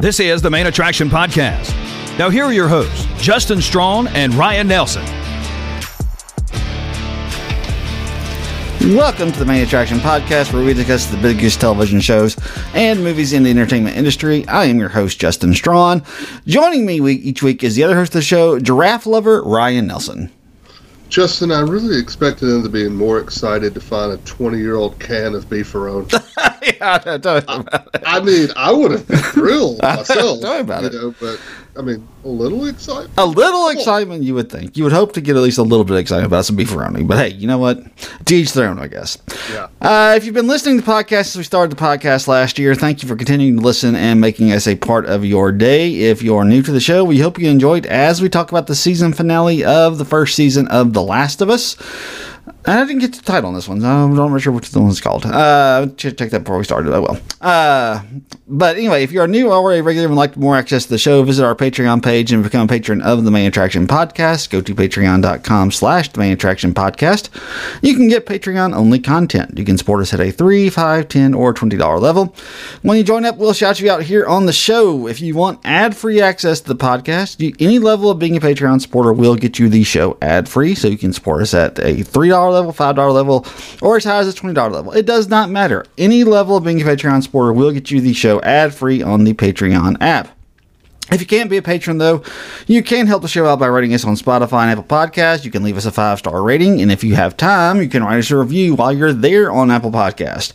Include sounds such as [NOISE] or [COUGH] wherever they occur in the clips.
This is the Main Attraction Podcast. Now, here are your hosts, Justin Strawn and Ryan Nelson. Welcome to the Main Attraction Podcast, where we discuss the biggest television shows and movies in the entertainment industry. I am your host, Justin Strawn. Joining me each week is the other host of the show, giraffe lover Ryan Nelson. Justin, I really expected them to be more excited to find a 20 year old can of beefaroni. [LAUGHS] yeah, about it. I mean, I would have been thrilled [LAUGHS] myself. Tell me about you it. Know, but, I mean, a little excitement. A little excitement, you would think. You would hope to get at least a little bit of excitement about some beef beefaroni. But hey, you know what? To each their own, I guess. Yeah. Uh, if you've been listening to the podcast since we started the podcast last year, thank you for continuing to listen and making us a part of your day. If you're new to the show, we hope you enjoyed as we talk about the season finale of the first season of The Last of Us. I didn't get the title on this one. I'm not sure which the one's called. Uh, should check that before we started. Oh well. Uh, but anyway, if you are new or a regular and would like more access to the show, visit our Patreon page and become a patron of the Main Attraction Podcast. Go to patreon.com slash the Main Attraction Podcast. You can get Patreon only content. You can support us at a three, five, ten, or twenty dollar level. When you join up, we'll shout you out here on the show. If you want ad free access to the podcast, any level of being a Patreon supporter will get you the show ad free. So you can support us at a three level, five dollar level, or as high as a twenty dollar level. It does not matter. Any level of being a Patreon supporter will get you the show ad free on the Patreon app. If you can't be a patron, though, you can help the show out by rating us on Spotify and Apple Podcasts. You can leave us a five star rating, and if you have time, you can write us a review while you're there on Apple Podcast.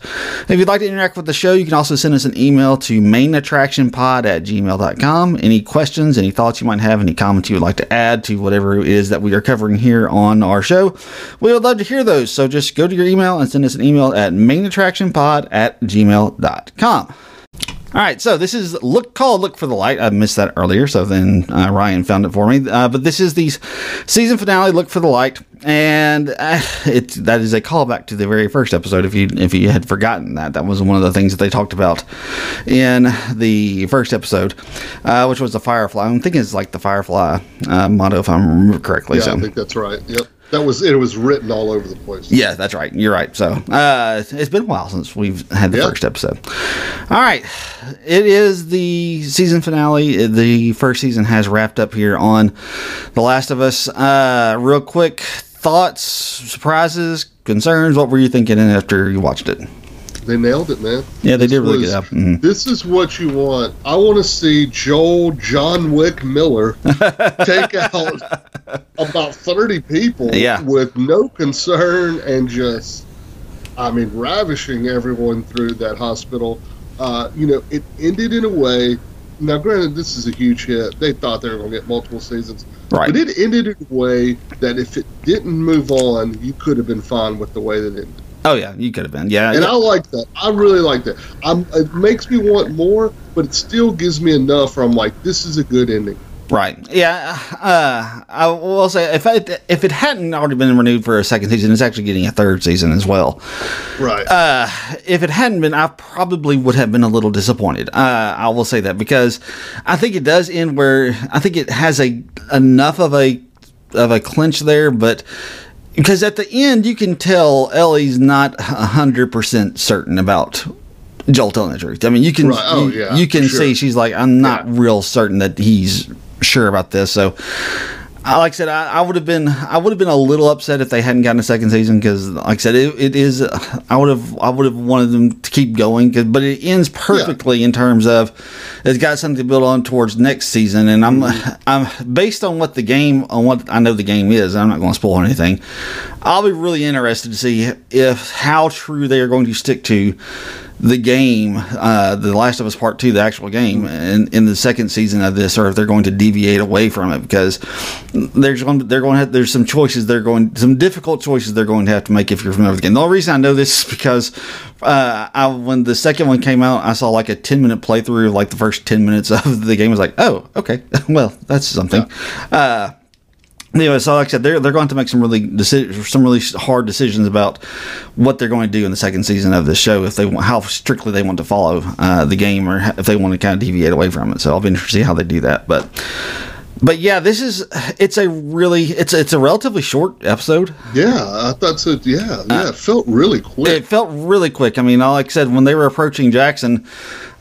If you'd like to interact with the show, you can also send us an email to mainattractionpod at gmail.com. Any questions, any thoughts you might have, any comments you would like to add to whatever it is that we are covering here on our show, we would love to hear those. So just go to your email and send us an email at mainattractionpod at gmail.com. All right, so this is look called "Look for the Light." I missed that earlier, so then uh, Ryan found it for me. Uh, but this is the season finale, "Look for the Light," and uh, it that is a callback to the very first episode. If you if you had forgotten that, that was one of the things that they talked about in the first episode, uh, which was the Firefly. I'm thinking it's like the Firefly uh, motto, if I remember correctly. Yeah, so. I think that's right. Yep. That was it. Was written all over the place. Yeah, that's right. You're right. So uh, it's been a while since we've had the Yep. first episode. All right, it is the season finale. The first season has wrapped up here on The Last of Us. Uh, real quick thoughts, surprises, concerns. What were you thinking after you watched it? They nailed it, man. Yeah, they This did really was- good. Mhm. This is what you want. I want to see Joel John Wick Miller [LAUGHS] take out about 30 people Yeah. with no concern and just, I mean, ravishing everyone through that hospital. Uh, you know, it ended in a way. Now, granted, this is a huge hit. They thought they were going to get multiple seasons. Right. But it ended in a way that if it didn't move on, you could have been fine with the way that it ended. Oh yeah, you could have been. Yeah, And yeah. I like that. I really like that. I'm, it makes me want more, but it still gives me enough where I'm like, this is a good ending. Right. Yeah. Uh, I will say if it, if it hadn't already been renewed for a second season, it's actually getting a third season as well. Right. Uh, if it hadn't been, I probably would have been a little disappointed. Uh, I will say that because I think it does end where I think it has a enough of a of a clinch there, but because at the end you can tell Ellie's not hundred percent certain about Joel telling the truth. I mean, you can Right. Oh, you, yeah, you can sure. see she's like, I'm not Yeah. real certain that he's sure about this. So, like I said, I, I would have been, I would have been a little upset if they hadn't gotten a second season because, like I said, it, it is. I would have, I would have wanted them to keep going, 'cause- but it ends perfectly in terms of it's got something to build on towards next season. And I'm, I'm based on what the game, on what I know the game is. I'm not going to spoil anything. I'll be really interested to see if how true they are going to stick to the game, uh, The Last of Us Part Two, the actual game, in, in the second season of this, or if they're going to deviate away from it, because there's going they're going to have, there's some choices they're going some difficult choices they're going to have to make if you're familiar with the game. The only reason I know this is because uh, I when the second one came out, I saw like a ten minute playthrough of like the first ten minutes of the game. I was like, oh, okay, [LAUGHS] well that's something. Uh, Anyway, so like I said, they're they're going to make some really deci- some really hard decisions about what they're going to do in the second season of this show if they want how strictly they want to follow uh, the game or if they want to kind of deviate away from it. So I'll be interested to see how they do that. But but yeah, this is it's a really it's it's a relatively short episode. Yeah, I thought so. Yeah, yeah, it felt really quick. It felt really quick. I mean, like I said, when they were approaching Jackson,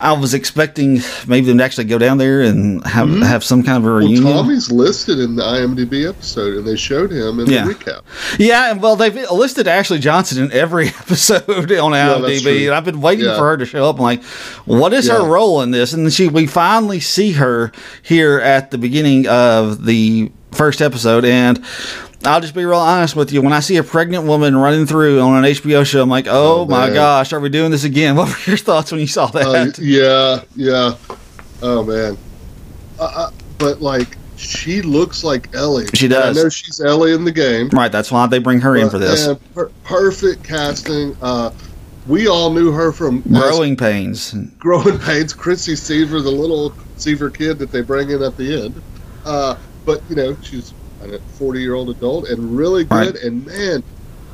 I was expecting maybe them to actually go down there and have Mhm. have some kind of a Well, reunion. Tommy's listed in the IMDb episode, and they showed him in Yeah. the recap. Yeah, and well, they've listed Ashley Johnson in every [LAUGHS] episode on that's IMDb, and I've been waiting Yeah. for her to show up. I'm like, what is her role in this? And she, we finally see her here at the beginning of the first episode, and. I'll just be real honest with you. When I see a pregnant woman running through on an HBO show, I'm like, "Oh, Oh, my man. gosh, are we doing this again?" [LAUGHS] What were your thoughts when you saw that? Uh, yeah, yeah. Oh man. Uh, uh, but like, she looks like Ellie. She does. I know she's Ellie in the game. right, that's why they bring her in for this. Per- perfect casting. Uh, we all knew her from Growing pains. Growing [LAUGHS] Pains, Chrissy Seaver, the little Seaver kid that they bring in at the end. Uh, but you know, she's a forty-year-old adult and really good. Right. And man,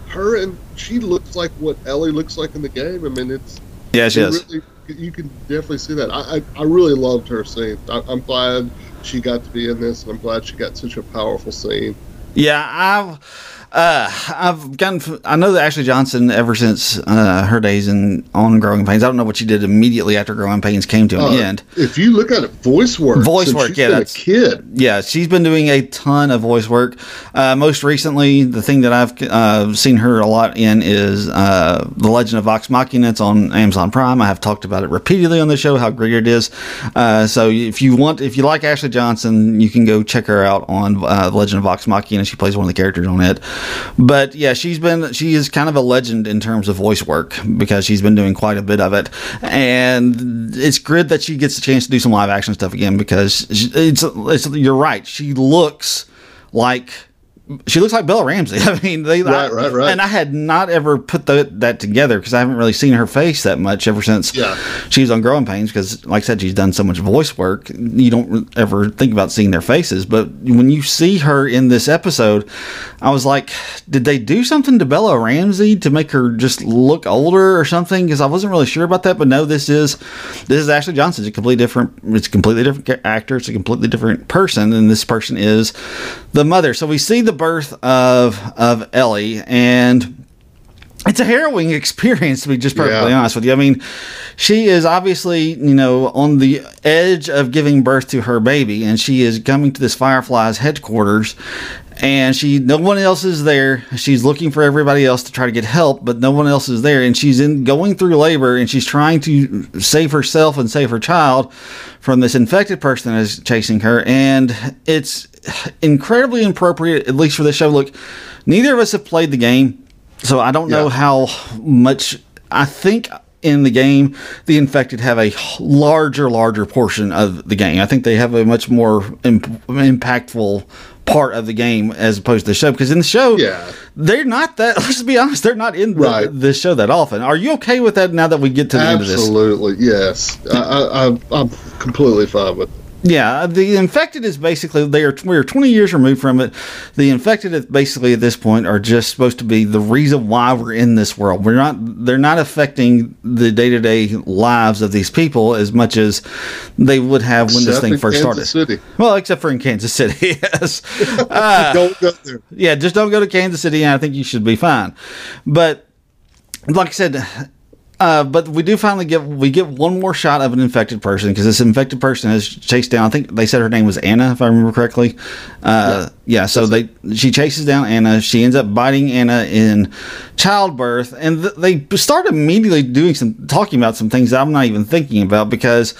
her and she looks like what Ellie looks like in the game. I mean, it's Yeah, she you is. really, you can definitely see that. I, I, I really loved her scene. I, I'm glad she got to be in this, and I'm glad she got such a powerful scene. Yeah, I've uh, I've gotten. I know that Ashley Johnson ever since uh, her days in on Growing Pains. I don't know what she did immediately after Growing Pains came to an Uh, end. If you look at it, voice work, Voice work, yeah, that's- kid. Yeah, she's been doing a ton of voice work. Uh, most recently, the thing that I've uh, seen her a lot in is uh, The Legend of Vox Machina. It's on Amazon Prime. I have talked about it repeatedly on the show, how great it is. Uh, so if you want, if you like Ashley Johnson, you can go check her out on uh, The Legend of Vox Machina. She plays one of the characters on it. But yeah, she's been, she is kind of a legend in terms of voice work because she's been doing quite a bit of it. And it's good that she gets a chance to do some live action stuff again because it's, it's you're right. She looks like she looks like Bella Ramsey. [LAUGHS] I mean, they Right, right, right. And I had not ever put the, that together because I haven't really seen her face that much ever since Yeah. she was on Growing Pains. Because, like I said, she's done so much voice work. You don't ever think about seeing their faces, but when you see her in this episode, I was like, did they do something to Bella Ramsey to make her just look older or something? Because I wasn't really sure about that. But no, this is this is Ashley Johnson. It's a completely different. It's a completely different actor. It's a completely different person, and this person is the mother. So we see the birth of of Ellie and it's a harrowing [LAUGHS] experience to be just perfectly Yeah. honest with you. I mean, she is obviously, you know, on the edge of giving birth to her baby and she is coming to this Fireflies headquarters and she no one else is there. She's looking for everybody else to try to get help, but no one else is there and she's in going through labor and she's trying to save herself and save her child from this infected person that is chasing her and it's incredibly inappropriate at least for this show. Look, neither of us have played the game. So I don't know how much I think in the game the infected have a larger larger portion of the game. I think they have a much more imp- impactful part of the game as opposed to the show because in the show Yeah. they're not that [LAUGHS] let's be honest they're not in the, Right. this show that often. Are you okay with that now that we get to the end of this? Absolutely, yes. I, I, I'm- completely fine with it. Yeah, the infected is basically they are we are 20 years removed from it. The infected is basically at this point are just supposed to be the reason why we're in this world. We're not they're not affecting the day-to-day lives of these people as much as they would have when this Except thing in first Kansas started. City. Well, except for in Kansas City, [LAUGHS] yes. [LAUGHS] Uh, Don't go there. yeah, just don't go to Kansas City, and I think you should be fine. But like I said, uh, but we do finally get we get one more shot of an infected person because this infected person has chased down. I think they said her name was Anna, if I remember correctly. Uh, yeah. so they she chases down Anna. She ends up biting Anna in childbirth, and th- they start immediately doing some talking about some things that I'm not even thinking about because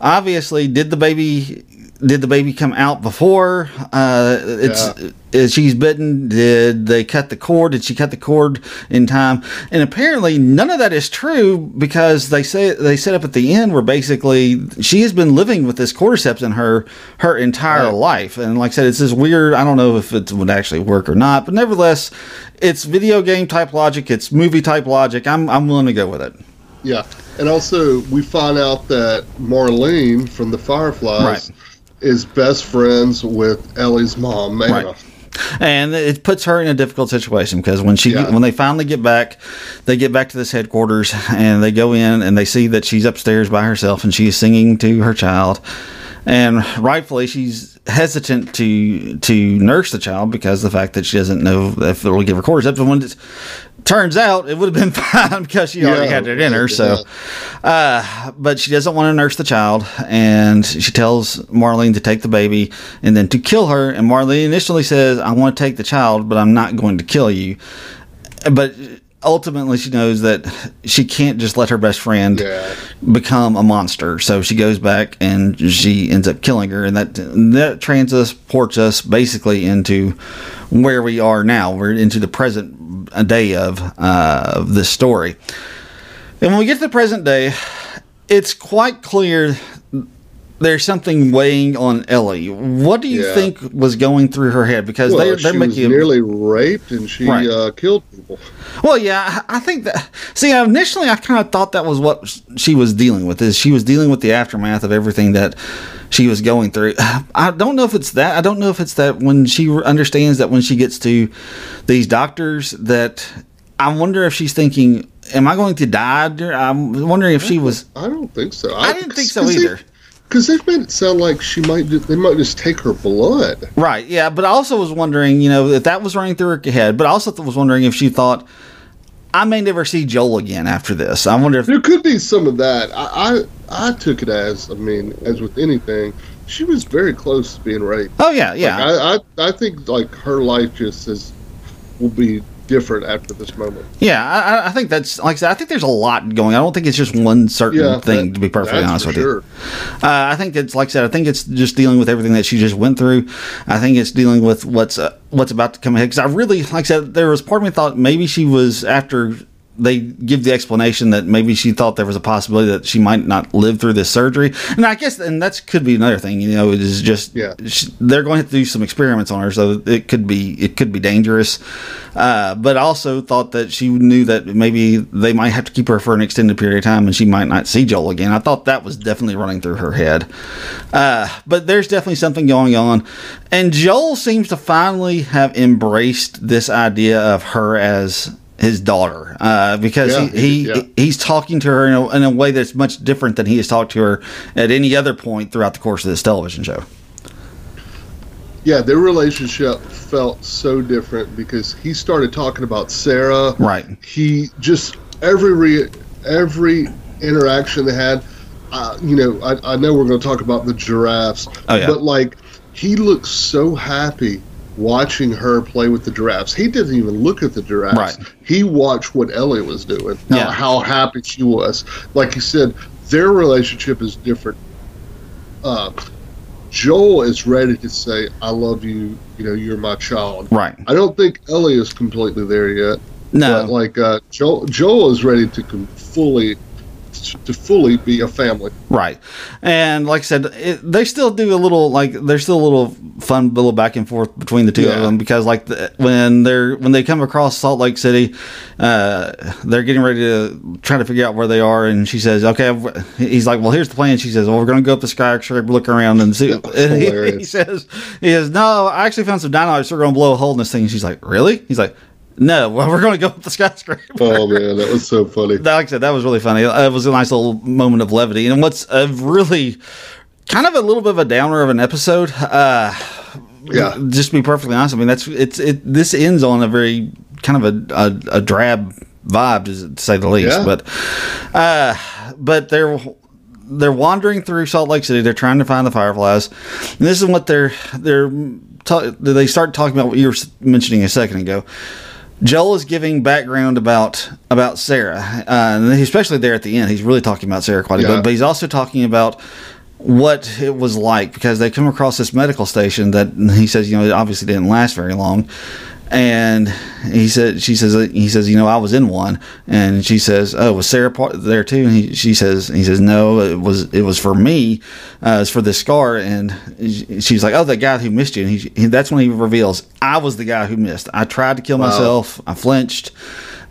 obviously, did the baby did the baby come out before uh, it's Yeah. she's bitten did they cut the cord? Did she cut the cord in time? And apparently none of that is true because they say they set up at the end where basically she has been living with this cordyceps in her her entire Right. life. And like i said it's this weird i don't know if it would actually work or not but nevertheless it's video game type logic. It's movie type logic. I'm, I'm willing to go with it. Yeah, and also we find out that Marlene from the Fireflies Right. Is best friends with Ellie's mom, Mana. Right. and it puts her in a difficult situation because when she Yeah. when they finally get back they get back to this headquarters and they go in and they see that she's upstairs by herself and she's singing to her child and rightfully she's hesitant to to nurse the child because the fact that she doesn't know if it'll give her cordyceps. But when it turns out, it would have been [LAUGHS] fine because she already Yeah, had it in her. So, uh, but she doesn't want to nurse the child, and she tells Marlene to take the baby and then to kill her. And Marlene initially says, "I want to take the child, but I'm not going to kill you." But ultimately, she knows that she can't just let her best friend Yeah. become a monster. So she goes back and she ends up killing her, and that that transports us basically into where we are now. We're into the present day of uh, of this story. And when we get to the present day, it's quite clear there's something weighing on Ellie. What do you Yeah. think was going through her head? Because Well, they, they're she was making a- nearly raped and she Right. uh, killed people. well, yeah, I I think that. See, initially, I kind of thought that was what she was dealing with. Is she was dealing with the aftermath of everything that she was going through. [SIGHS] I don't know if it's that. I don't know if it's that when she understands that when she gets to these doctors that. I wonder if she's thinking, "Am I going to die?" I'm wondering if she was. I don't think so. I didn't [LAUGHS] think so either. Because they've made it sound like she might. They might just take her blood. Right. Yeah. But I also was wondering, you know, if that was running through her head. But I also was wondering if she thought, "I may never see Joel again after this." I wonder if. There could be some of that. I, I I took it as. I mean, as with anything, she was very close to being raped. Oh yeah, yeah. Like, I, I I think like her life just is will be different after this moment. Yeah, I, I- think that's like I said. I think there's a lot going. on. I don't think it's just one certain Yeah, thing. that- to be perfectly honest with you, uh, I think it's like I said. I think it's just dealing with everything that she just went through. I think it's dealing with what's uh, what's about to come ahead. Because I really, like I said, there was part of me thought maybe she was after they give the explanation that maybe she thought there was a possibility that she might not live through this surgery. And I guess, and that could be another thing. You know, it is just Yeah. sh they're going to have to do some experiments on her, so it could be it could be dangerous. Uh, but I also thought that she knew that maybe they might have to keep her for an extended period of time, and she might not see Joel again. I thought that was definitely running through her head. Uh, but there's definitely something going on, and Joel seems to finally have embraced this idea of her as his daughter uh, because Yeah, he, he yeah. he's talking to her in a, in a way that's much different than he has talked to her at any other point throughout the course of this television show. Yeah, their relationship felt so different because he started talking about Sarah. Right. He just every re, every interaction they had. Uh, you know, I, I know we're going to talk about the giraffes, Oh, yeah. but like he looked so happy watching her play with the giraffes. He didn't even look at the giraffes. Right. He watched what Ellie was doing. how- Yeah. how happy she was. Like you said, their relationship is different. Uh, Joel is ready to say, "I love you." You know, you're my child. Right. I don't think Ellie is completely there yet. No. But like uh, Joel, Joel is ready to com- fully to fully be a family. Right, and like I said, it, they still do a little like there's still a little fun little back and forth between the two of them because like the, when they're when they come across Salt Lake City, uh, they're getting ready to try to figure out where they are, and she says, "Okay," he's like, "Well, here's the plan." She says, "Well, we're going to go up the skyscraper, look around, and see." [LAUGHS] And he, he says, "He says, no, I actually found some dynamite, so we're going to blow a hole in this thing." And she's like, "Really?" He's like, "No, well, we're going to go up the skyscraper." Oh man, that was so funny. That- like I said, that was really funny. It was a nice little moment of levity. And what's a really kind of a little bit of a downer of an episode. Uh, Yeah. Just to be perfectly honest, I mean that's it's it. This ends on a very kind of a a, a drab vibe, to say the least. Yeah. But uh, but they're they're wandering through Salt Lake City. They're trying to find the fireflies. And this is what they're they're ta- they start talking about what you were mentioning a second ago. Joel is giving background about about Sarah, uh, and especially there at the end, he's really talking about Sarah quite a Yeah. bit. But he's also talking about what it was like because they come across this medical station that he says, you know, it obviously didn't last very long. And he said, she says, he says, you know, I was in one, and she says, oh, was Sarah part there too? And he, she says, he says, no, it was, it was for me, uh, it's for this scar. And she's like, oh, the guy who missed you. And he, he, that's when he reveals, I was the guy who missed. I tried to kill myself. I flinched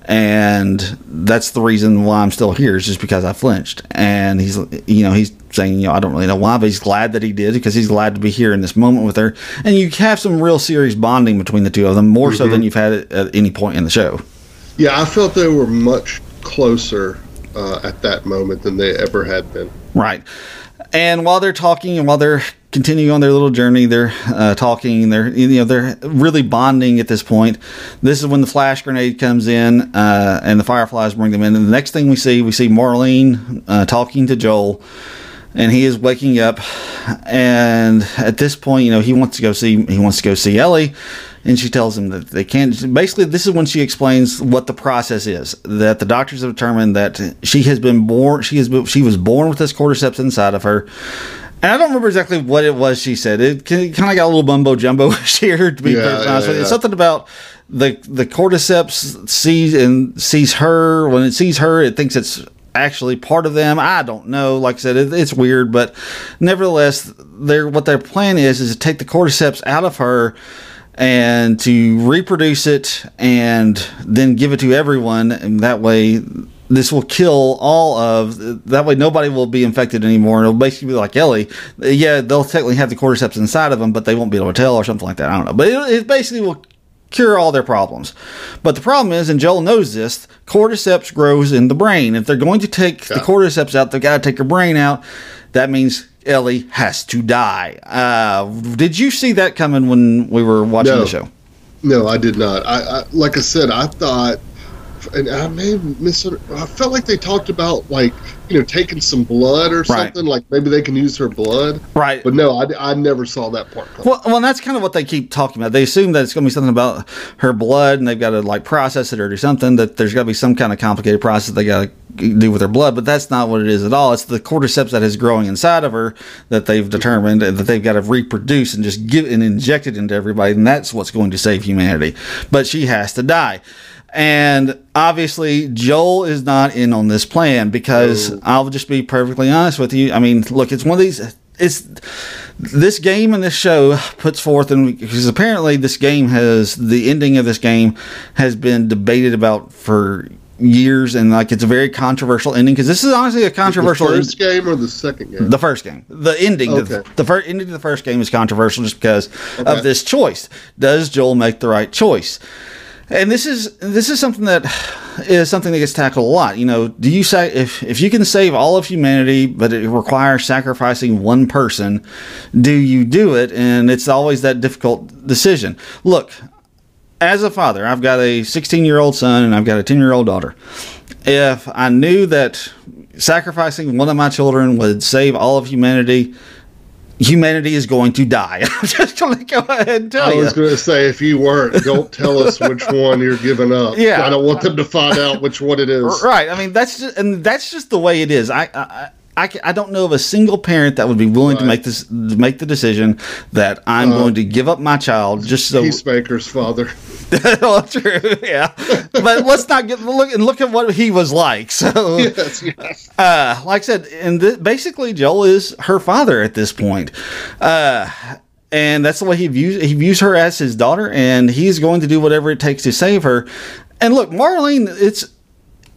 and that's the reason why I'm still here is just because I flinched. And he's, you know, he's saying, you know, I don't really know why, but he's glad that he did because he's glad to be here in this moment with her. And you have some real serious bonding between the two of them, more so than you've had at, at any point in the show. Yeah, I felt they were much closer uh, at that moment than they ever had been. Right. And while they're talking and while they're continuing on their little journey, they're uh, talking. They're you know they're really bonding at this point. This is when the flash grenade comes in uh, and the fireflies bring them in. And the next thing we see, we see Marlene uh, talking to Joel, and he is waking up. And at this point, you know he wants to go see he wants to go see Ellie and she tells him that they can't. Basically, this is when she explains what the process is. That the doctors have determined that she has been born. She has she was born with this cordyceps inside of her. And I don't remember exactly what it was she said. It kind of got a little bumbo jumbo [LAUGHS] here, to be Yeah, honest yeah, with you. yeah. It's something about the the cordyceps sees and sees her. When it sees her, it thinks it's actually part of them. I don't know. Like I said, it, it's weird, but nevertheless, their what their plan is is to take the cordyceps out of her and to reproduce it and then give it to everyone and that way this will kill all of that way nobody will be infected anymore. And it'll basically be like ellie. Yeah they'll technically have the cordyceps inside of them but they won't be able to tell or something like that. I don't know. But it, it basically will cure all their problems. But the problem is and joel knows this cordyceps grows in the brain. If they're going to take the Yeah. cordyceps out they've got to take her brain out. That means ellie has to die. Uh, did you see that coming when we were watching No. the show? No, I did not. I, I like I said, I thought, and I may have mis. I felt like they talked about like you know taking some blood or Right. something. Like maybe they can use her blood. right But no, I, I never saw that part. Come. Well, well, that's kind of what they keep talking about. They assume that it's going to be something about her blood, and they've got to like process it or do something. That there's got to be some kind of complicated process they got to do with her blood, but that's not what it is at all. It's the cordyceps that is growing inside of her that they've determined that they've got to reproduce and just give and inject it into everybody, and that's what's going to save humanity. But she has to die. And obviously, Joel is not in on this plan because Oh. I'll just be perfectly honest with you. I mean, look, it's one of these. It's this game and this show puts forth, and because apparently this game has the ending of this game has been debated about for years, and like it's a very controversial ending because this is honestly a controversial. The first game or the second game? The first game, the ending, the, Okay. the first ending of the first game is controversial just because Okay. of this choice. Does Joel make the right choice? And this is this is something that is something that gets tackled a lot. You know, do you say if if you can save all of humanity, but it requires sacrificing one person, do you do it? And it's always that difficult decision. Look, as a father, I've got a 16 year old son and I've got a 10 year old daughter. If I knew that sacrificing one of my children would save all of humanity, humanity is going to die. [LAUGHS] I'm just going to go ahead and tell you. I was going to say, if you weren't, don't tell us which [LAUGHS] one you're giving up. Yeah. I don't want them to find out which one it is. Right. I mean, that's just, and that's just the way it is. I, I, I, I don't know of a single parent that would be willing to make this, to make the decision that I'm Uh, going to give up my child just so. Peacemaker's father. [LAUGHS] well, true. Yeah. But let's not get look and look at what he was like. So. yes, yes. uh, like I said, and th- basically Joel is her father at this point. Uh, and that's the way he views he views her as his daughter, and he's going to do whatever it takes to save her. And look, Marlene, it's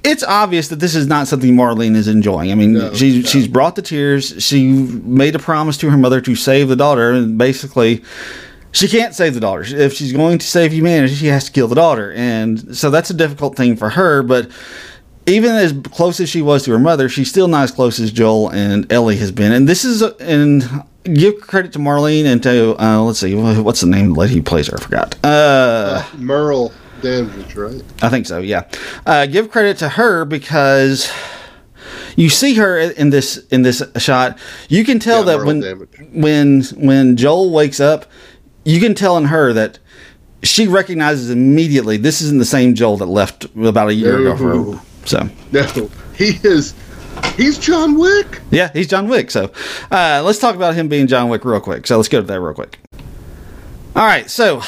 it's obvious that this is not something Marlene is enjoying. I mean, No, she no. she's brought the tears. She made a promise to her mother to save the daughter, and basically. She can't save the daughter. If she's going to save humanity, she has to kill the daughter. And so that's a difficult thing for her. But even as close as she was to her mother, she's still not as close as Joel and Ellie has been. And this is, and give credit to Marlene and to, uh, let's see, what's the name of the lady who plays her? I forgot. Uh, Merle Dandridge, right? I think so, yeah. Uh, give credit to her because you see her in this in this shot. You can tell Yeah, that when Dandridge. when when Joel wakes up, you can tell in her that she recognizes immediately this isn't the same Joel that left about a year ago. For, so No, he is. He's John Wick. yeah, he's John Wick. So uh, let's talk about him being John Wick real quick. So let's go to that real quick. All right, so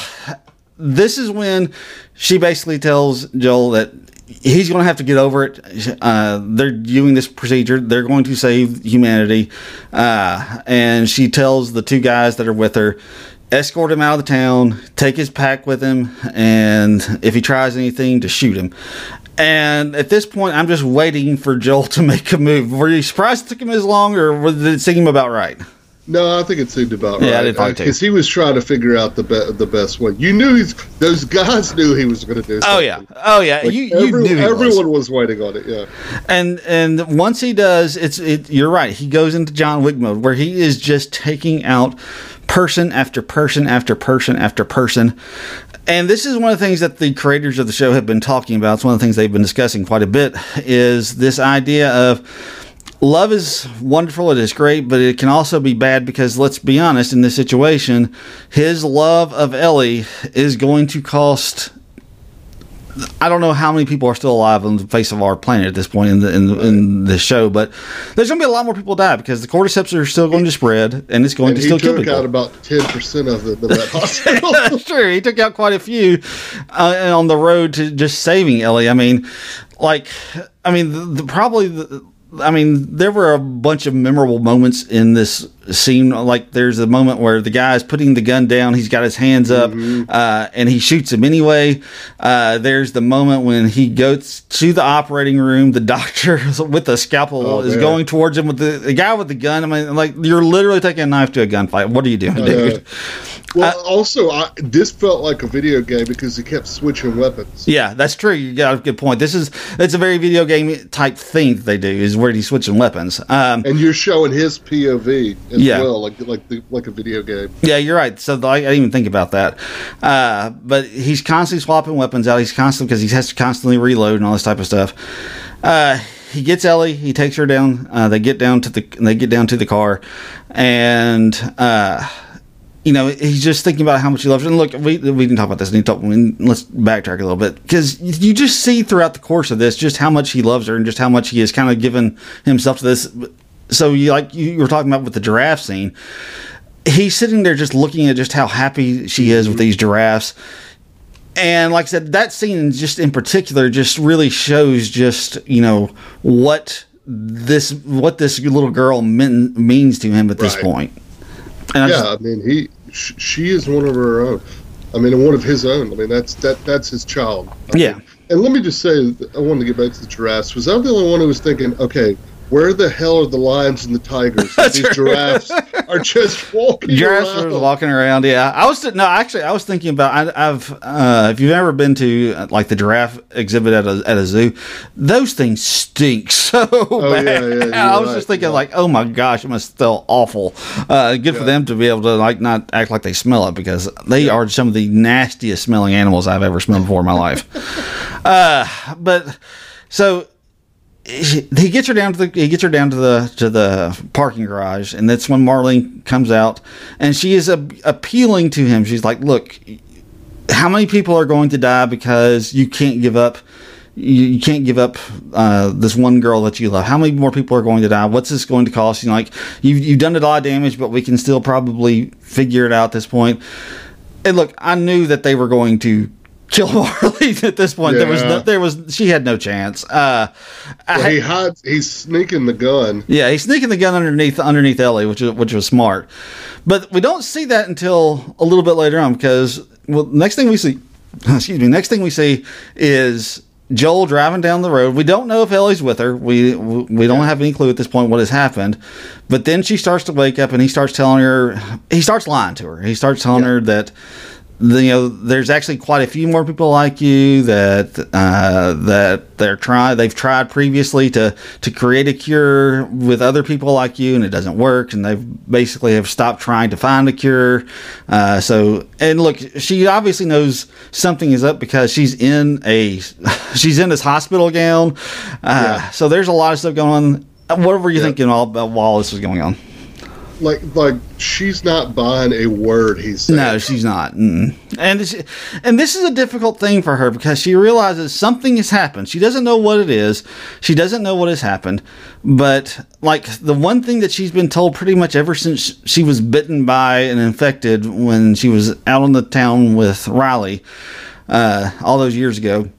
this is when she basically tells Joel that he's going to have to get over it. Uh, they're doing this procedure. They're going to save humanity, uh, and she tells the two guys that are with her. Escort him out of the town, take his pack with him, and if he tries anything, to shoot him. And at this point, I'm just waiting for Joel to make a move. Were you surprised it took him as long, or did it seem about right? No, I think it seemed about Yeah, I right. did think uh, too. Because he was trying to figure out the be- the best one. You knew he's those guys knew he was going to do. Something. Oh yeah, oh yeah. Like, you you every- knew he was. everyone was. waiting on it. Yeah, And and once he does, it's it. You're right. He goes into John Wick mode where he is just taking out person after person after person after person. And this is one of the things that the creators of the show have been talking about. It's one of the things they've been discussing quite a bit. Is this idea of love is wonderful, it is great, but it can also be bad because let's be honest, in this situation, his love of Ellie is going to cost. I don't know how many people are still alive on the face of our planet at this point in the in, the, in the show, but there's going to be a lot more people die because the cordyceps are still going to spread and it's going and to still kill people took people. out about ten percent of them in that [LAUGHS] hospital. That's true. He took out quite a few uh, on the road to just saving Ellie. I mean, like, I mean, the, the probably the. I mean, there were a bunch of memorable moments in this scene. Like, there's a moment where the guy is putting the gun down. He's got his hands up, uh, and he shoots him anyway. Uh, there's the moment when he goes to the operating room. The [LAUGHS] doctor with the scalpel Oh, is man. going towards him with the, the guy with the gun. I mean, like, you're literally taking a knife to a gunfight. What are you doing, dude? [LAUGHS] well, also, I, this felt like a video game because he kept switching weapons. Yeah, that's true. You got a good point. This is it's a very video game type thing that they do is where he's switching weapons. Um, And you're showing his POV as Yeah. well, like like the, like a video game. yeah, you're right. So I, I didn't even think about that. Uh, but he's constantly swapping weapons out. He's constantly because he has to constantly reload and all this type of stuff. Uh, he gets Ellie. He takes her down. Uh, they get down to the they get down to the car, and. You know, he's just thinking about how much he loves her. And look, we, we didn't talk about this. And he talk, let's backtrack a little bit because you just see throughout the course of this just how much he loves her and just how much he has kind of given himself to this. So you like you were talking about with the giraffe scene. He's sitting there just looking at just how happy she is with these giraffes. And like I said, that scene just in particular just really shows just, you know, what this what this little girl mean, means to him at this Right. point. And I yeah, just- I mean, he sh- she is one of her own. I mean, one of his own. I mean, that's that that's his child. I Yeah. mean, and let me just say, I wanted to get back to the giraffes. Was I the only one who was thinking, okay, where the hell are the lions and the tigers? [LAUGHS] These giraffes are just [LAUGHS] walking Giraffes around. were walking around. Yeah, I was no, actually, I was thinking about. I, I've uh, if you've ever been to uh, like the giraffe exhibit at a at a zoo, those things stink [LAUGHS] so Oh, bad. yeah, you're I was right, just thinking yeah. like, oh my gosh, it must smell awful. Uh, good for them to be able to like not act like they smell it because they are some of the nastiest smelling animals I've ever smelled before in my life. Uh, but so [LAUGHS] he gets her down to the he gets her down to the to the parking garage and that's when Marlene comes out and she is a, appealing to him. She's like look how many people are going to die because you can't give up you, you can't give up uh, this one girl that you love? How many more people are going to die? What's this going to cost? You know, like you've, you've done a lot of damage but we can still probably figure it out at this point. And look I knew that they were going to kill Marley [LAUGHS] at this point there was no, there was she had no chance uh Well, had- he hides. He's sneaking the gun. yeah, he's sneaking the gun underneath underneath Ellie, which is which was smart. But we don't see that until a little bit later on because well, next thing we see, [LAUGHS] excuse me, next thing we see is Joel driving down the road. We don't know if Ellie's with her. We we don't have any clue at this point what has happened. But then she starts to wake up and he starts telling her he starts lying to her. He starts telling her that the, you know, there's actually quite a few more people like you that uh, that they're trying. They've tried previously to to create a cure with other people like you, and it doesn't work. And they've basically have stopped trying to find a cure. Uh, so, and look, she obviously knows something is up because she's in a [LAUGHS] she's in this hospital gown. Uh, Yeah. So there's a lot of stuff going on. What were you Yeah. thinking all about while this was going on? Like like she's not buying a word he's saying. No, she's not. Mm. And it's, and this is a difficult thing for her because she realizes something has happened. She doesn't know what it is. She doesn't know what has happened. But like the one thing that she's been told pretty much ever since she was bitten by and infected when she was out on the town with Riley uh, all those years ago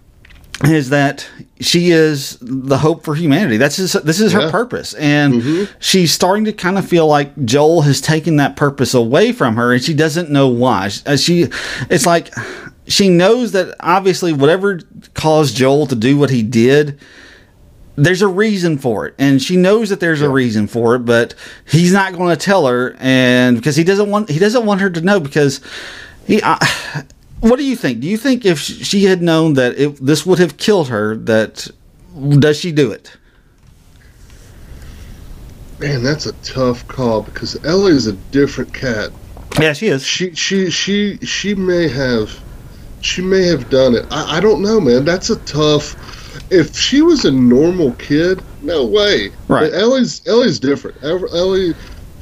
is that she is the hope for humanity. That's his, this is her purpose, and she's starting to kind of feel like Joel has taken that purpose away from her, and she doesn't know why. She, uh, it's like she knows that obviously whatever caused Joel to do what he did there's a reason for it. And she knows that there's a reason for it but he's not going to tell her and because he doesn't want he doesn't want her to know because he uh, what do you think do you think if she had known that it, this would have killed her that does she do it Man, that's a tough call because Ellie is a different cat. yeah she is She she she she may have she may have done it. I, I don't know, man. That's a tough. If she was a normal kid, no way. Right. But Ellie's Ellie's different. Ellie,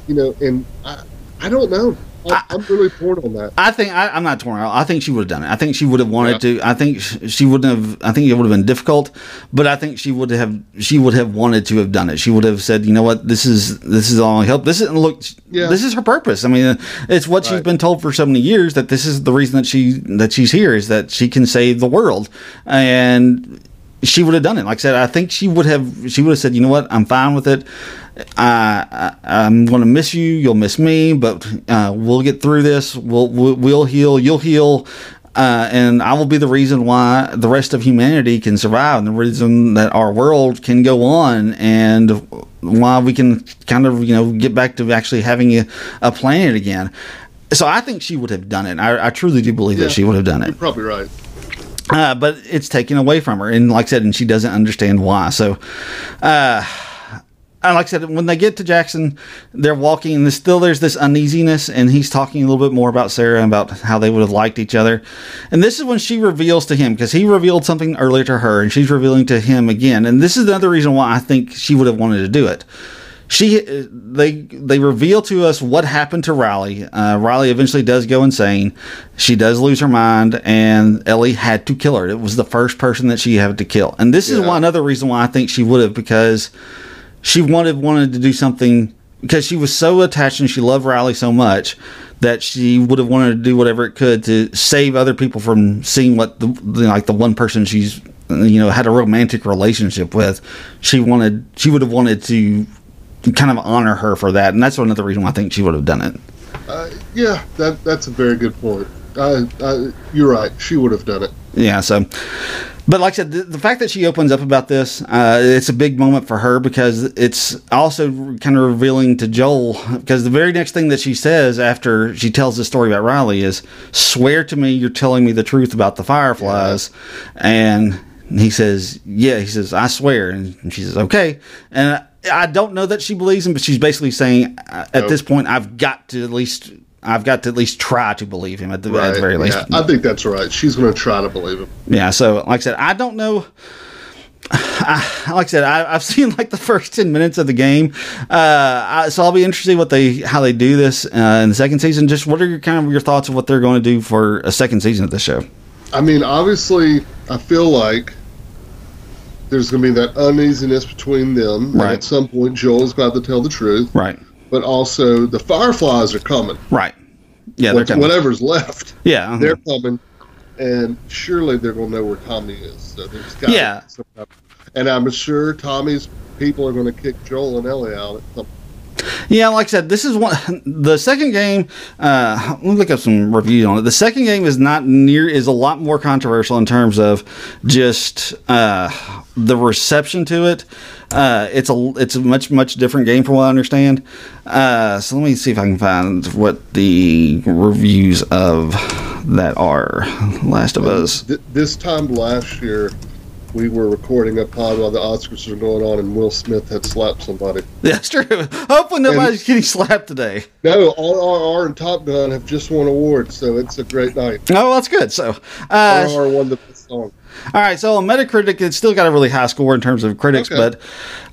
you know, and I I don't know. I, I'm really torn on that. I think I, I'm not torn out. I think she would have done it. I think she would have wanted to. I think she wouldn't have. I think it would have been difficult, but I think she would have. She would have wanted to have done it. She would have said, "You know what? This is this is all I help. This is look. Yeah. This is her purpose. I mean, uh, it's what she's been told for so many years that this is the reason that she that she's here is that she can save the world, and she would have done it. Like I said, I think she would have. She would have said, "You know what? I'm fine with it. I, I I'm going to miss you. You'll miss me, but uh, we'll get through this. We'll we'll, we'll heal. You'll heal." Uh, and I will be the reason why the rest of humanity can survive, and the reason that our world can go on, and why we can kind of you know get back to actually having a, a planet again. So I think she would have done it. I, I truly do believe Yeah. that she would have done it You're probably right. uh, but it's taken away from her, and like I said, and she doesn't understand why. So, uh, and like I said, when they get to Jackson, they're walking, and there's still there's this uneasiness, and he's talking a little bit more about Sarah and about how they would have liked each other. And this is when she reveals to him because he revealed something earlier to her, and she's revealing to him again. And this is another reason why I think she would have wanted to do it she they they reveal to us what happened to Riley. Uh, Riley eventually does go insane. She does lose her mind, and Ellie had to kill her. It was the first person that she had to kill, and this is Yeah. one another reason why I think she would have because she wanted wanted to do something because she was so attached and she loved Riley so much that she would have wanted to do whatever it could to save other people from seeing what the, like the one person she's you know had a romantic relationship with. She wanted she would have wanted to kind of honor her for that, and that's another reason why I think she would have done it. Uh, yeah, that that's a very good point. Uh, uh, you're right. She would have done it. Yeah, so. But like I said, the, the fact that she opens up about this, uh, it's a big moment for her because it's also kind of revealing to Joel. Because the very next thing that she says after she tells the story about Riley is, "Swear to me, you're telling me the truth about the Fireflies," and he says, "Yeah." He says, "I swear," and she says, "Okay." And I don't know that she believes him, but she's basically saying, uh, at Nope. this point, I've got to at least. I've got to at least try to believe him at the, at the very least. Yeah, I think that's right. She's going to try to believe him. Yeah, so like I said, I don't know. [SIGHS] I, like I said, I, I've seen [LAUGHS] like the first ten minutes of the game, uh, I, so I'll be interested what they how they do this uh, in the second season. Just what are your kind of your thoughts of what they're going to do for a second season of the show? I mean, obviously, I feel like there's going to be that uneasiness between them. and Right. at some point, Joel's got to tell the truth. Right, But also, the Fireflies are coming. right, yeah, they're What- coming. Whatever's left, Yeah, uh-huh. they're coming. And surely they're going to know where Tommy is. So there's got Yeah. And I'm sure Tommy's people are going to kick Joel and Ellie out at some Yeah, like I said, this is one. [LAUGHS] The second game. Uh, let me look up some reviews on it. The second game is not near is a lot more controversial in terms of just uh, the reception to it. Uh, it's a it's a much much different game from what I understand. Uh, so let me see if I can find what the reviews of that are. Last of Us. Th- this time last year, we were recording a pod while the Oscars were going on, and Will Smith had slapped somebody. [LAUGHS] That's true. Hopefully nobody's getting slapped today. No, RRR and Top Gun have just won awards, so it's a great night. Oh, that's good. So, uh, RRR won the best song. All right, so on Metacritic, it's still got a really high score in terms of critics, Okay. but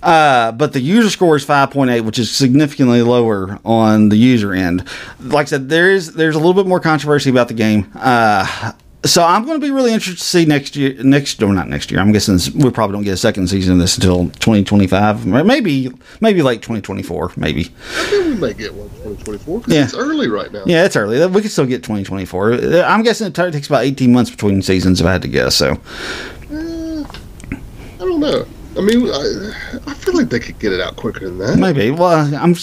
uh, but the user score is five point eight, which is significantly lower on the user end. Like I said, there is there's a little bit more controversy about the game. Uh, so I'm going to be really interested to see next year, next or not next year. I'm guessing we probably don't get a second season of this until 2025, or maybe maybe late 2024, maybe. I think we may get one 2024 because Yeah. it's early right now. Yeah, it's early. We could still get 2024. Uh, I'm guessing it takes about 18 months between seasons, if I had to guess. So. Eh, I don't know. I mean, I, I feel like they could get it out quicker than that. Maybe. Well, I'm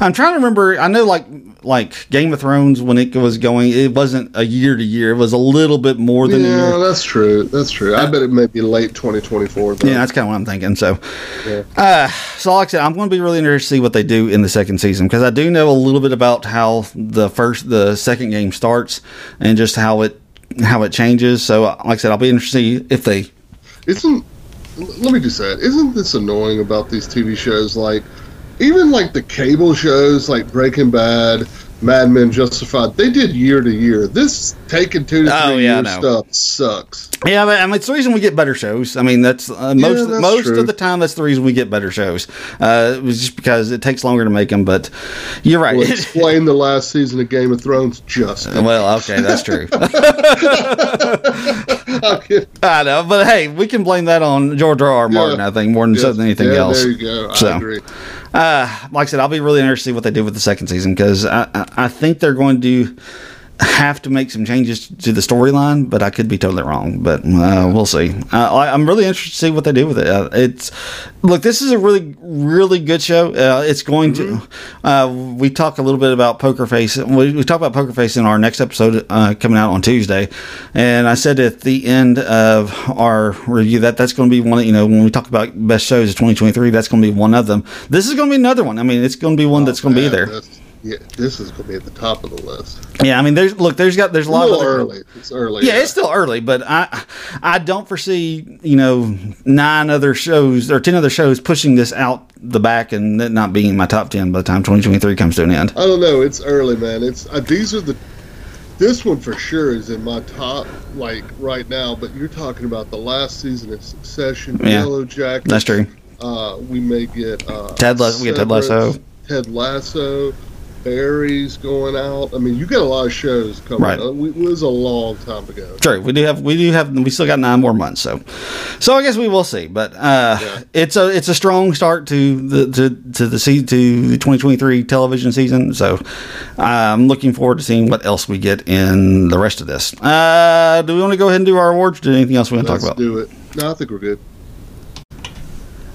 I'm trying to remember. I know like like Game of Thrones when it was going, it wasn't a year to year. It was a little bit more than a Yeah, that's true. That's true. I bet it may be late 2024. Though. Yeah, that's kind of what I'm thinking. So, Yeah. uh, so like I said, I'm going to be really interested to see what they do in the second season because I do know a little bit about how the first, the second game starts and just how it how it changes. So, like I said, I'll be interested to see if they. Isn't let me just say it. Isn't this annoying about these TV shows? Like even like the cable shows, like Breaking Bad, Mad Men, Justified. They did year to year. This taking two to three Oh, yeah, year stuff sucks. Yeah, but, I mean, it's the reason we get better shows. I mean, that's uh, most that's most true. of the time that's the reason we get better shows. Uh, it was just because it takes longer to make them. But you're right. Well, explain the last season of Game of Thrones. Just well, okay, that's true. [LAUGHS] [LAUGHS] I know, but hey, we can blame that on George R. R. Martin. Yeah. I think more than Yes. anything yeah, else. There you go. I So. agree. Uh, like I said, I'll be really interested to see what they do with the second season because I, I, I think they're going to have to make some changes to the storyline, but I could be totally wrong. But uh, we'll see. Uh, I, I'm really interested to see what they do with it. Uh, it's look, this is a really, really good show. Uh, it's going to. Uh, we talk a little bit about Poker Face. We, we talk about Poker Face in our next episode uh, coming out on Tuesday, and I said at the end of our review that that's going to be one. Of, you know, when we talk about best shows of 2023, that's going to be one of them. This is going to be another one. I mean, it's going to be one that's going to be there. Yeah, this is going to be at the top of the list. Yeah, I mean, there's look, there's got there's a lot of other- early. It's early. Yeah, it's still early, but I I don't foresee you know nine other shows or ten other shows pushing this out the back and it not being in my top ten by the time 2023 comes to an end. I don't know. It's early, man. It's uh, these are the. This one for sure is in my top, like right now. But you're talking about the last season of Succession, Yeah, Yellow Jackets. That's true. Uh, we may get uh, Ted Las- we get Ted Lasso. Ted Lasso, Barry's going out. I mean, you got a lot of shows coming. Right. We, it was a long time ago. Sure, We do have we do have we still got nine more months, so so I guess we will see. But uh, Yeah. it's a it's a strong start to the to to the se- to the 2023 television season. So I'm looking forward to seeing what else we get in the rest of this. Uh, do we want to go ahead and do our awards? Do anything else we want to talk Let's about? do it. No, I think we're good.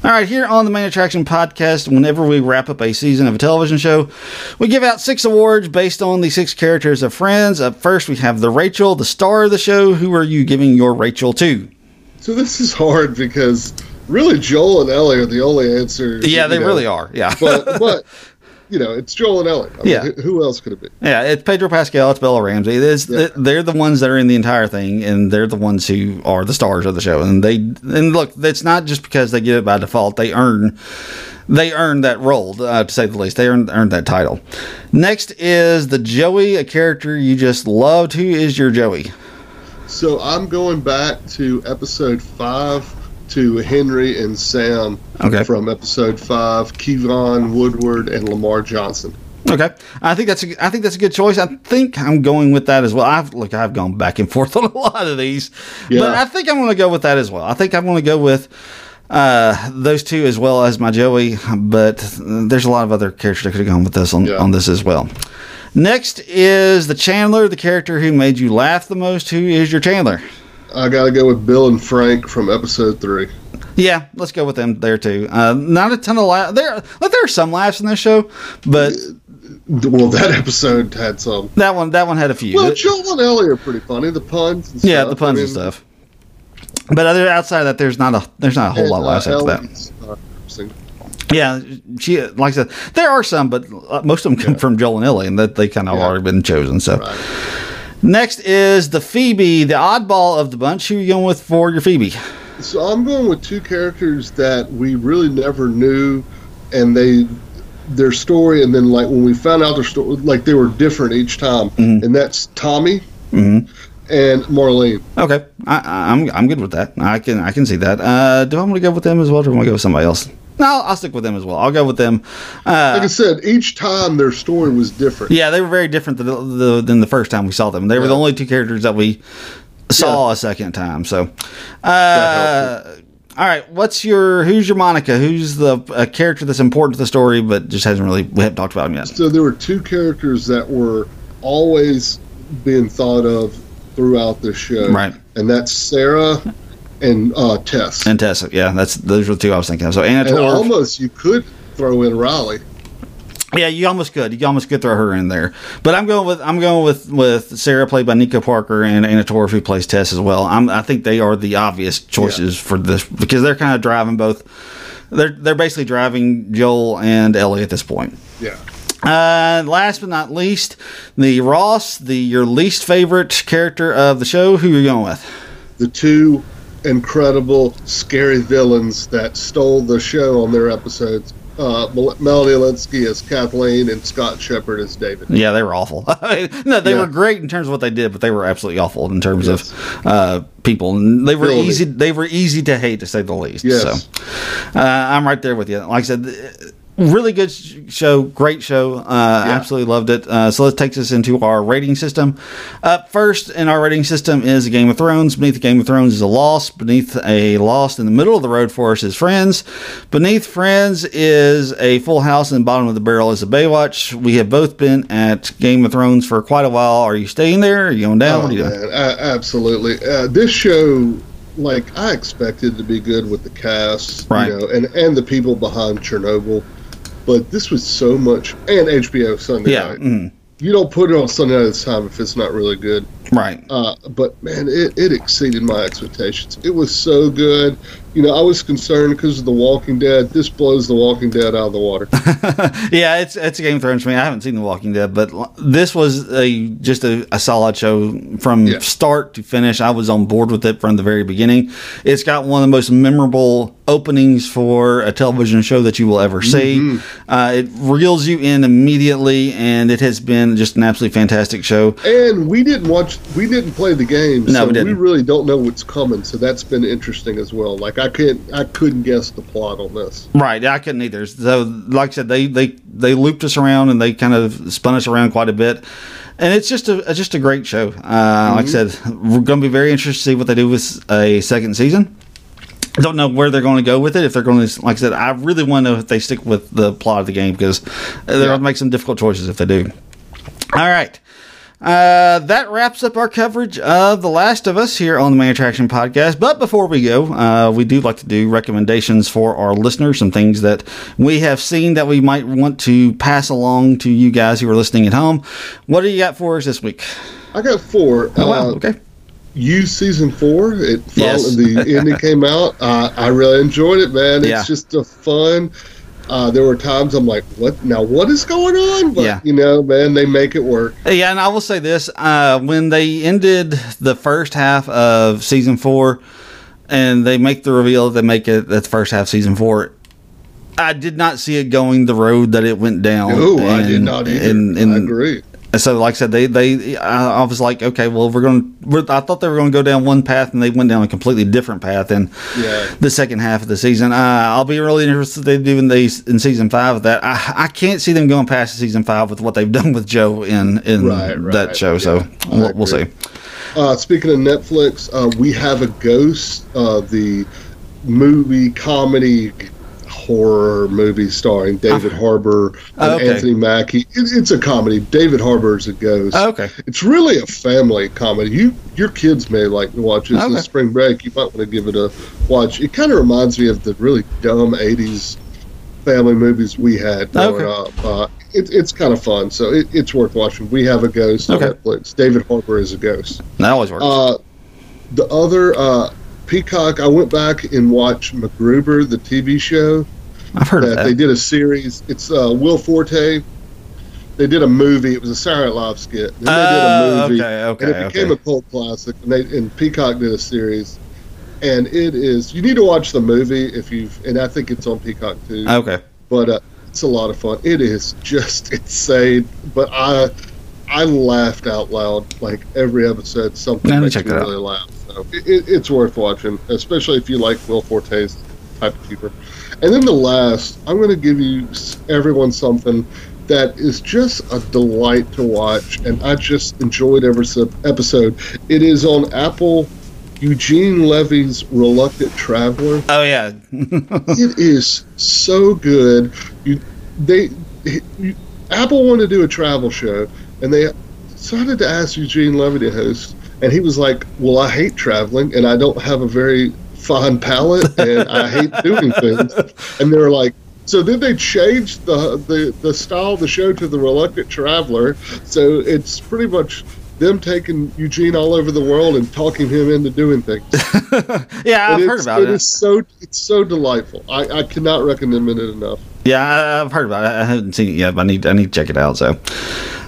All right, here on the Main Attraction podcast, whenever we wrap up a season of a television show, we give out six awards based on the six characters of Friends. Up first, we have the Rachel, the star of the show. Who are you giving your Rachel to? So this is hard because really Joel and Ellie are the only answers. Yeah, they know. really are. Yeah. But but [LAUGHS] you know, it's Joel and Ellie. I mean, Yeah. who- else could it be? Yeah, it's Pedro Pascal, it's Bella Ramsey. It's, Yeah. They're the ones that are in the entire thing, and they're the ones who are the stars of the show. And they and look, it's not just because they get it by default. They earn they earn that role, uh, to say the least. They earned earned that title. Next is the Joey, a character you just loved. Who is your Joey? So I'm going back to episode five to Henry and Sam Okay. from episode five, Keivonn Woodard and Lamar Johnson. Okay, I think that's a, I think that's a good choice. I think I'm going with that as well. I've look, I've gone back and [LAUGHS] forth on a lot of these, Yeah. but I think I'm going to go with that as well. I think I'm going to go with uh, those two as well as my Joey. But there's a lot of other characters that could have gone with this on, Yeah. on this as well. Next is the Chandler, the character who made you laugh the most. Who is your Chandler? I got to go with Bill and Frank from episode three. Yeah, let's go with them there too. Uh, not a ton of laughs. There, like, there are some laughs in this show, but Well, that episode had some. that one that one had a few. Well, Joel and Ellie are pretty funny. The puns. And Yeah, the puns I and stuff. But other outside of that, there's not a there's not a whole and, lot of laughs uh, after that. Uh. Yeah, she like I said, there are some, but uh, most of them come Yeah. from Joel and Ellie, and that they kind of Yeah. already been chosen. So Right. Next is the Phoebe, the oddball of the bunch. Who are you going with for your Phoebe? So I'm going with two characters that we really never knew, and they their story, and then like when we found out their story, like they were different each time, Mm-hmm. and that's Tommy Mhm. and Marlene. Okay, I, I- I'm I'm good with that. I can I can see that. Uh, do I want to go with them as well, or do I want to go with somebody else? No, I'll, I'll stick with them as well. I'll go with them. Uh, Like I said, each time their story was different. Yeah, they were very different than the, the, than the first time we saw them. They were the only two characters that we saw a second time. So, uh, all right, what's your who's your Monica? Who's the a character that's important to the story but just hasn't really we haven't talked about him yet? So there were two characters that were always being thought of throughout the show, Right. And that's Sarah and uh, Tess. And Tessa, yeah, that's those were the two I was thinking of. So Anna And almost you could throw in Riley. Yeah, you almost could. You almost could throw her in there, but I'm going with I'm going with with Sarah, played by Nico Parker, and Anna Torv, who plays Tess as well. I'm, I think they are the obvious choices yeah. for this because they're kind of driving both. They're they're basically driving Joel and Ellie at this point. Yeah. Uh, last but not least, the Ross, the your least favorite character of the show. Who are you going with? The two incredible, scary villains that stole the show on their episodes uh, Melanie Lynskey as Kathleen and Scott Shepherd as David. Yeah, they were awful. [LAUGHS] no, they yeah. were great in terms of what they did, but they were absolutely awful in terms yes. of uh, people. And they were easy. They were easy to hate, to say the least. Yes. So uh, I'm right there with you. Like I said really good show, great show. Uh, yeah. Absolutely loved it. Uh, so that takes us into our rating system. Up first in our rating system is Game of Thrones. Beneath Game of Thrones is a loss. Beneath a loss in the middle of the road for us is Friends. Beneath Friends is a Full House, and bottom of the barrel is a Baywatch. We have both been at Game of Thrones for quite a while. Are you staying there? Are you going down? Oh, what are you doing? absolutely. Uh, this show like I expected to be good with the cast, right. you know, and and the people behind Chernobyl but this was so much, and HBO Sunday yeah. night. Mm. You don't put it on Sunday night this time if it's not really good. Right. Uh, but man, it, it exceeded my expectations. It was so good. You know, I was concerned because of The Walking Dead. This blows The Walking Dead out of the water. [LAUGHS] yeah, it's it's a Game of Thrones for me. I haven't seen The Walking Dead, but this was a just a, a solid show from yeah. start to finish. I was on board with it from the very beginning. It's got one of the most memorable openings for a television show that you will ever see. Mm-hmm. Uh, it reels you in immediately, and it has been just an absolutely fantastic show. And we didn't watch we didn't play the game, no, so we, we, really don't know what's coming. So that's been interesting as well. Like I can't, I couldn't guess the plot on this. Right, I couldn't either. So, like I said, they they they looped us around and they kind of spun us around quite a bit. And it's just a just a great show. Uh, mm-hmm. Like I said, we're going to be very interested to see what they do with a second season. I don't know where they're going to go with it. If they're going to, like I said, I really want to know if they stick with the plot of the game because they're yeah. going to make some difficult choices if they do. All right. Uh, that wraps up our coverage of The Last of Us here on the Main Attraction Podcast. But before we go, uh, we do like to do recommendations for our listeners, some things that we have seen that we might want to pass along to you guys who are listening at home. What do you got for us this week? I got four. Oh, wow. Uh, okay. You season four. It yes. the ending came out. Uh, I really enjoyed it, man. It's yeah. just a fun uh, there were times I'm like, what now? What is going on? But, yeah. you know, man, they make it work. Yeah, and I will say this: uh, when they ended the first half of season four, and they make the reveal that they make it that the first half season four, I did not see it going the road that it went down. No, and, I did not either. And, and, I agree. And so, like I said, they they I, was like, okay, well, we're going. to I thought they were going to go down one path, and they went down a completely different path in yeah. the second half of the season. Uh, I'll be really interested they do in these in season five of that. I, I can't see them going past season five with what they've [LAUGHS] done with Joe in in right, right. that show. Yeah, so we'll, we'll, see. Uh, speaking of Netflix, uh, we have a Ghost, uh, the movie comedy horror movie starring David uh, Harbour and oh, okay. Anthony Mackie. It, it's a comedy. David Harbour is a ghost. Oh, okay. It's really a family comedy. You your kids may like to watch it. Okay. The spring break. You might want to give it a watch. It kind of reminds me of the really dumb '80s family movies we had growing okay. up. Uh, it, it's kind of fun, so it, it's worth watching. We have a ghost okay. on Netflix. David Harbour is a ghost. That always works. Uh, the other uh, Peacock, I went back and watched MacGruber, the TV show. I've heard that, of that. They did a series. It's uh, Will Forte. They did a movie. It was a Saturday Night Live skit. Then they uh, did a oh, movie. Okay, okay, and it became okay. a cult classic. And, they, and Peacock did a series. And it is. You need to watch the movie if you've. And I think it's on Peacock too. Okay. But uh, it's a lot of fun. It is just [LAUGHS] insane. But I, I laughed out loud like every episode. Something makes me really out. laugh. So it, it's worth watching, especially if you like Will Forte's type of keeper. And then the last, I'm going to give you everyone something that is just a delight to watch, and I just enjoyed every episode. It is on Apple. Eugene Levy's Reluctant Traveler. Oh yeah, [LAUGHS] it is so good. You, they, you, Apple wanted to do a travel show, and they decided to ask Eugene Levy to host. And he was like, "Well, I hate traveling, and I don't have a very fine palate and I hate doing things. And they were like, So then they changed the, the the style of the show to the Reluctant Traveler. So it's pretty much them taking Eugene all over the world and talking him into doing things. [LAUGHS] yeah, I've heard about it. It is so it's so delightful. I, I cannot recommend it enough. Yeah, I've heard about it. I haven't seen it yet, but I need I need to check it out. So,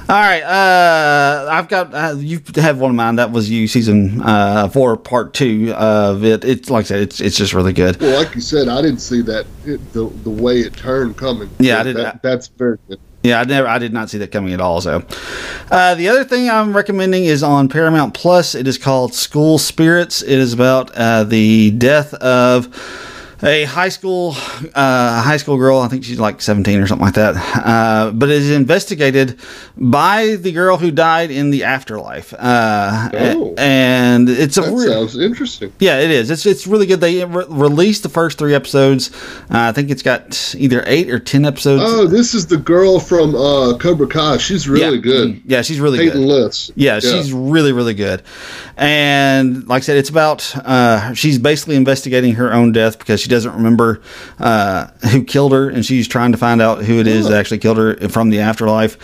all right, uh, I've got uh, you have one of mine. That was you season uh, four, part two of it. It's like I said, it's it's just really good. Well, like you said, I didn't see that it, the the way it turned coming. Yeah, I did- That, that's very good. Yeah, I never, I did not see that coming at all. So, uh, the other thing I'm recommending is on Paramount Plus. It is called School Spirits. It is about uh, the death of a high school uh, high school girl. I think she's like 17 or something like that. Uh, but is investigated by the girl who died in the afterlife. Uh, Oh. and it's a That real. sounds interesting. Yeah, it is. It's it's really good. They re- released the first three episodes. Uh, I think it's got either eight or ten episodes. Oh, this is the girl from uh, Cobra Kai. She's really yeah. good. Yeah, she's really Peyton good. List. Yeah, she's really, really good. And like I said, it's about uh, she's basically investigating her own death because she doesn't remember uh, [LAUGHS] who killed her, and she's trying to find out who it is that actually killed her from the afterlife.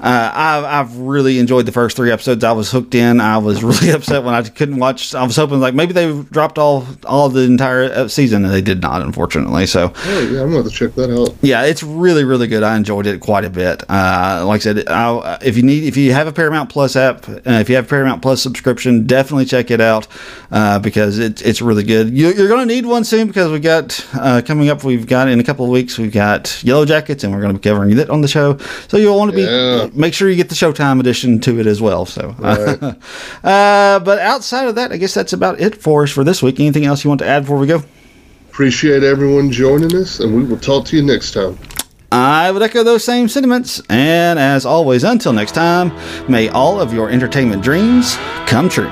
Uh, I've, I've really enjoyed the first three episodes. I was hooked in. I was [LAUGHS] really upset when I couldn't watch. I was hoping like maybe they dropped all all the entire season, and they did not, unfortunately. So Oh yeah, I'm gonna check that out. yeah, it's really, really good. I enjoyed it quite a bit. Uh, like I said, i if you need, if you have a Paramount Plus app, uh, if you have a Paramount Plus subscription, definitely check it out uh, because it's it's really good. You, you're going to need one soon because we got uh, coming up. We've got in a couple of weeks. We've got Yellow Jackets, and we're going to be covering that on the show. So you'll want to be Yeah. Make sure you get the Showtime edition to it as well. So, Right. [LAUGHS] uh, but outside of that, I guess that's about it for us for this week. Anything else you want to add before we go? Appreciate everyone joining us, and we will talk to you next time. I would echo those same sentiments. And as always, until next time, may all of your entertainment dreams come true.